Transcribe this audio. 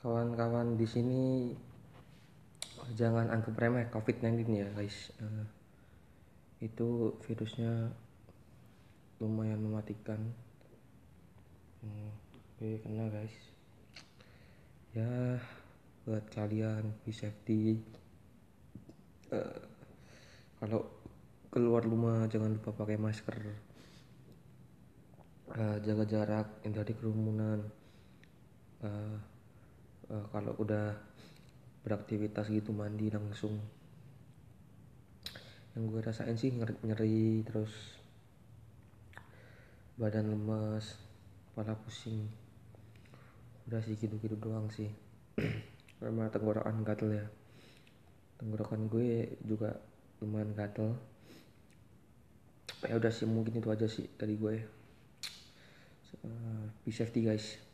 kawan-kawan di sini jangan anggap remeh COVID-19 ya guys. Uh, itu virusnya lumayan mematikan. Hmm, kena guys. Ya buat kalian be safety. Uh, kalau keluar rumah jangan lupa pakai masker. Uh, jaga jarak hindari kerumunan. Uh, uh, kalau udah beraktivitas gitu mandi langsung. Yang gue rasain sih nyeri, nyeri terus badan lemas kepala pusing. Udah sih gitu-gitu doang sih. Karena tenggorokan gatel ya. Tenggorokan gue juga lumayan gatel. Ya udah sih mungkin itu aja sih dari gue. Uh, be safety guys